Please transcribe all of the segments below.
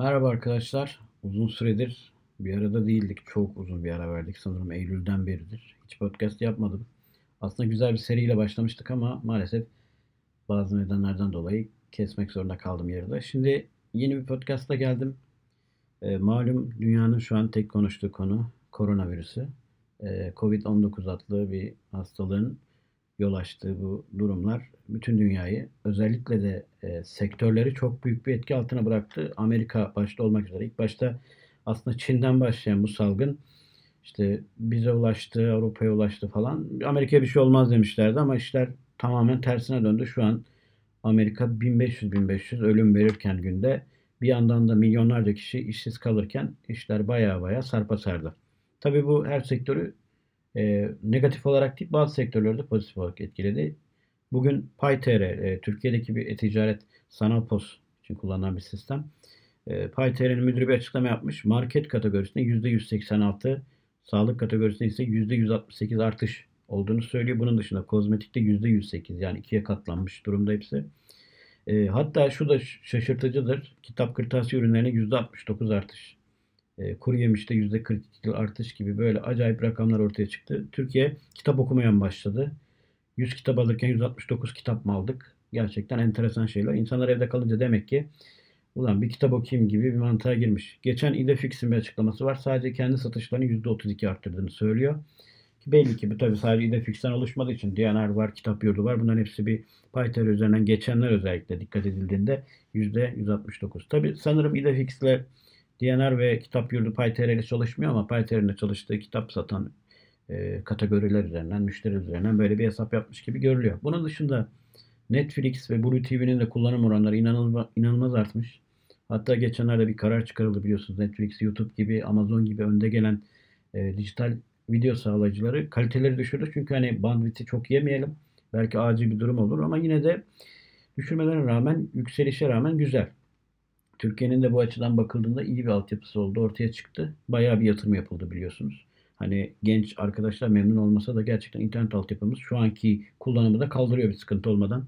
arkadaşlar. Uzun süredir bir arada değildik. Çok uzun bir ara verdik. Sanırım Eylül'den beridir. Hiç podcast yapmadım. Aslında güzel bir seriyle başlamıştık ama maalesef bazı nedenlerden dolayı kesmek zorunda kaldım yarıda. Şimdi yeni bir podcastla geldim. E, malum dünyanın şu an tek konuştuğu konu koronavirüsü. E, Covid-19 adlı bir hastalığın yol açtığı bu durumlar bütün dünyayı özellikle de e, sektörleri çok büyük bir etki altına bıraktı. Amerika başta olmak üzere. İlk başta aslında Çin'den başlayan bu salgın işte bize ulaştı, Avrupa'ya ulaştı falan. Amerika'ya bir şey olmaz demişlerdi ama işler tamamen tersine döndü. Şu an Amerika 1500-1500 ölüm verirken günde bir yandan da milyonlarca kişi işsiz kalırken işler baya baya sarpa sardı. Tabii bu her sektörü e, negatif olarak değil bazı sektörleri de pozitif olarak etkiledi. Bugün PayTR, e, Türkiye'deki bir e-ticaret sanal pos için kullanılan bir sistem. E, PayTR'nin müdürü bir açıklama yapmış. Market kategorisinde %186, sağlık kategorisinde ise %168 artış olduğunu söylüyor. Bunun dışında kozmetikte %108 yani ikiye katlanmış durumda hepsi. E, hatta şu da şaşırtıcıdır. Kitap kırtasiye ürünlerine %69 artış. E, kuru yemişte %42 artış gibi böyle acayip rakamlar ortaya çıktı. Türkiye kitap okumayan başladı. 100 kitap alırken 169 kitap mı aldık? Gerçekten enteresan şeyler. İnsanlar evde kalınca demek ki ulan bir kitap okuyayım gibi bir mantığa girmiş. Geçen İdefix'in bir açıklaması var. Sadece kendi satışlarını %32 arttırdığını söylüyor. Ki belli ki bu tabi sadece İdefix'ten oluşmadığı için DNR var, kitap yurdu var. Bunların hepsi bir PayTer üzerinden geçenler özellikle dikkat edildiğinde %169. Tabi sanırım İdefix'le DNR ve kitap yurdu PayTer ile çalışmıyor ama PayTer'in çalıştığı kitap satan e, kategoriler üzerinden, müşteri üzerinden böyle bir hesap yapmış gibi görülüyor. Bunun dışında Netflix ve Blue TV'nin de kullanım oranları inanılmaz, inanılmaz artmış. Hatta geçenlerde bir karar çıkarıldı biliyorsunuz. Netflix, YouTube gibi, Amazon gibi önde gelen e, dijital video sağlayıcıları kaliteleri düşürdü. Çünkü hani bandwidth'i çok yemeyelim. Belki acil bir durum olur ama yine de düşürmelerine rağmen, yükselişe rağmen güzel. Türkiye'nin de bu açıdan bakıldığında iyi bir altyapısı oldu. Ortaya çıktı. Bayağı bir yatırım yapıldı biliyorsunuz. Hani genç arkadaşlar memnun olmasa da gerçekten internet altyapımız şu anki kullanımı da kaldırıyor bir sıkıntı olmadan.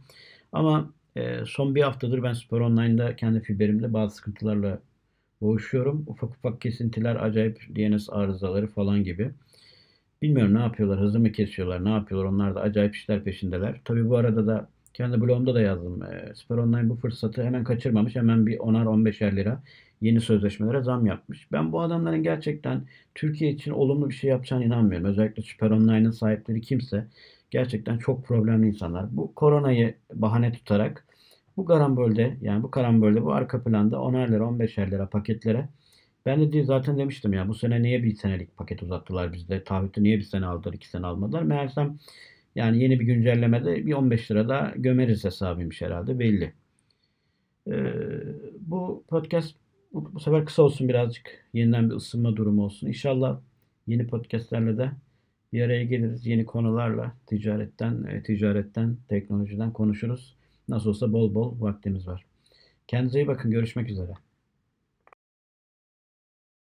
Ama e, son bir haftadır ben Spor Online'da kendi fiberimde bazı sıkıntılarla boğuşuyorum. Ufak ufak kesintiler, acayip DNS arızaları falan gibi. Bilmiyorum ne yapıyorlar, hızlı mı kesiyorlar, ne yapıyorlar. Onlar da acayip işler peşindeler. Tabii bu arada da kendi blogumda da yazdım. E, Spor Online bu fırsatı hemen kaçırmamış. Hemen bir 10'ar 15'er lira yeni sözleşmelere zam yapmış. Ben bu adamların gerçekten Türkiye için olumlu bir şey yapacağına inanmıyorum. Özellikle Süper Online'ın sahipleri kimse gerçekten çok problemli insanlar. Bu koronayı bahane tutarak bu karambolde yani bu karambolde bu arka planda 10'er lira 15'er lira paketlere ben de zaten demiştim ya bu sene niye bir senelik paket uzattılar bizde? Taahhütü niye bir sene aldılar, iki sene almadılar? Meğersem yani yeni bir güncellemede bir 15 lira da gömeriz hesabıymış herhalde belli. Ee, bu podcast bu, bu sefer kısa olsun birazcık. Yeniden bir ısınma durumu olsun. İnşallah yeni podcastlerle de bir araya geliriz. Yeni konularla ticaretten, e, ticaretten, teknolojiden konuşuruz. Nasıl olsa bol bol vaktimiz var. Kendinize iyi bakın. Görüşmek üzere.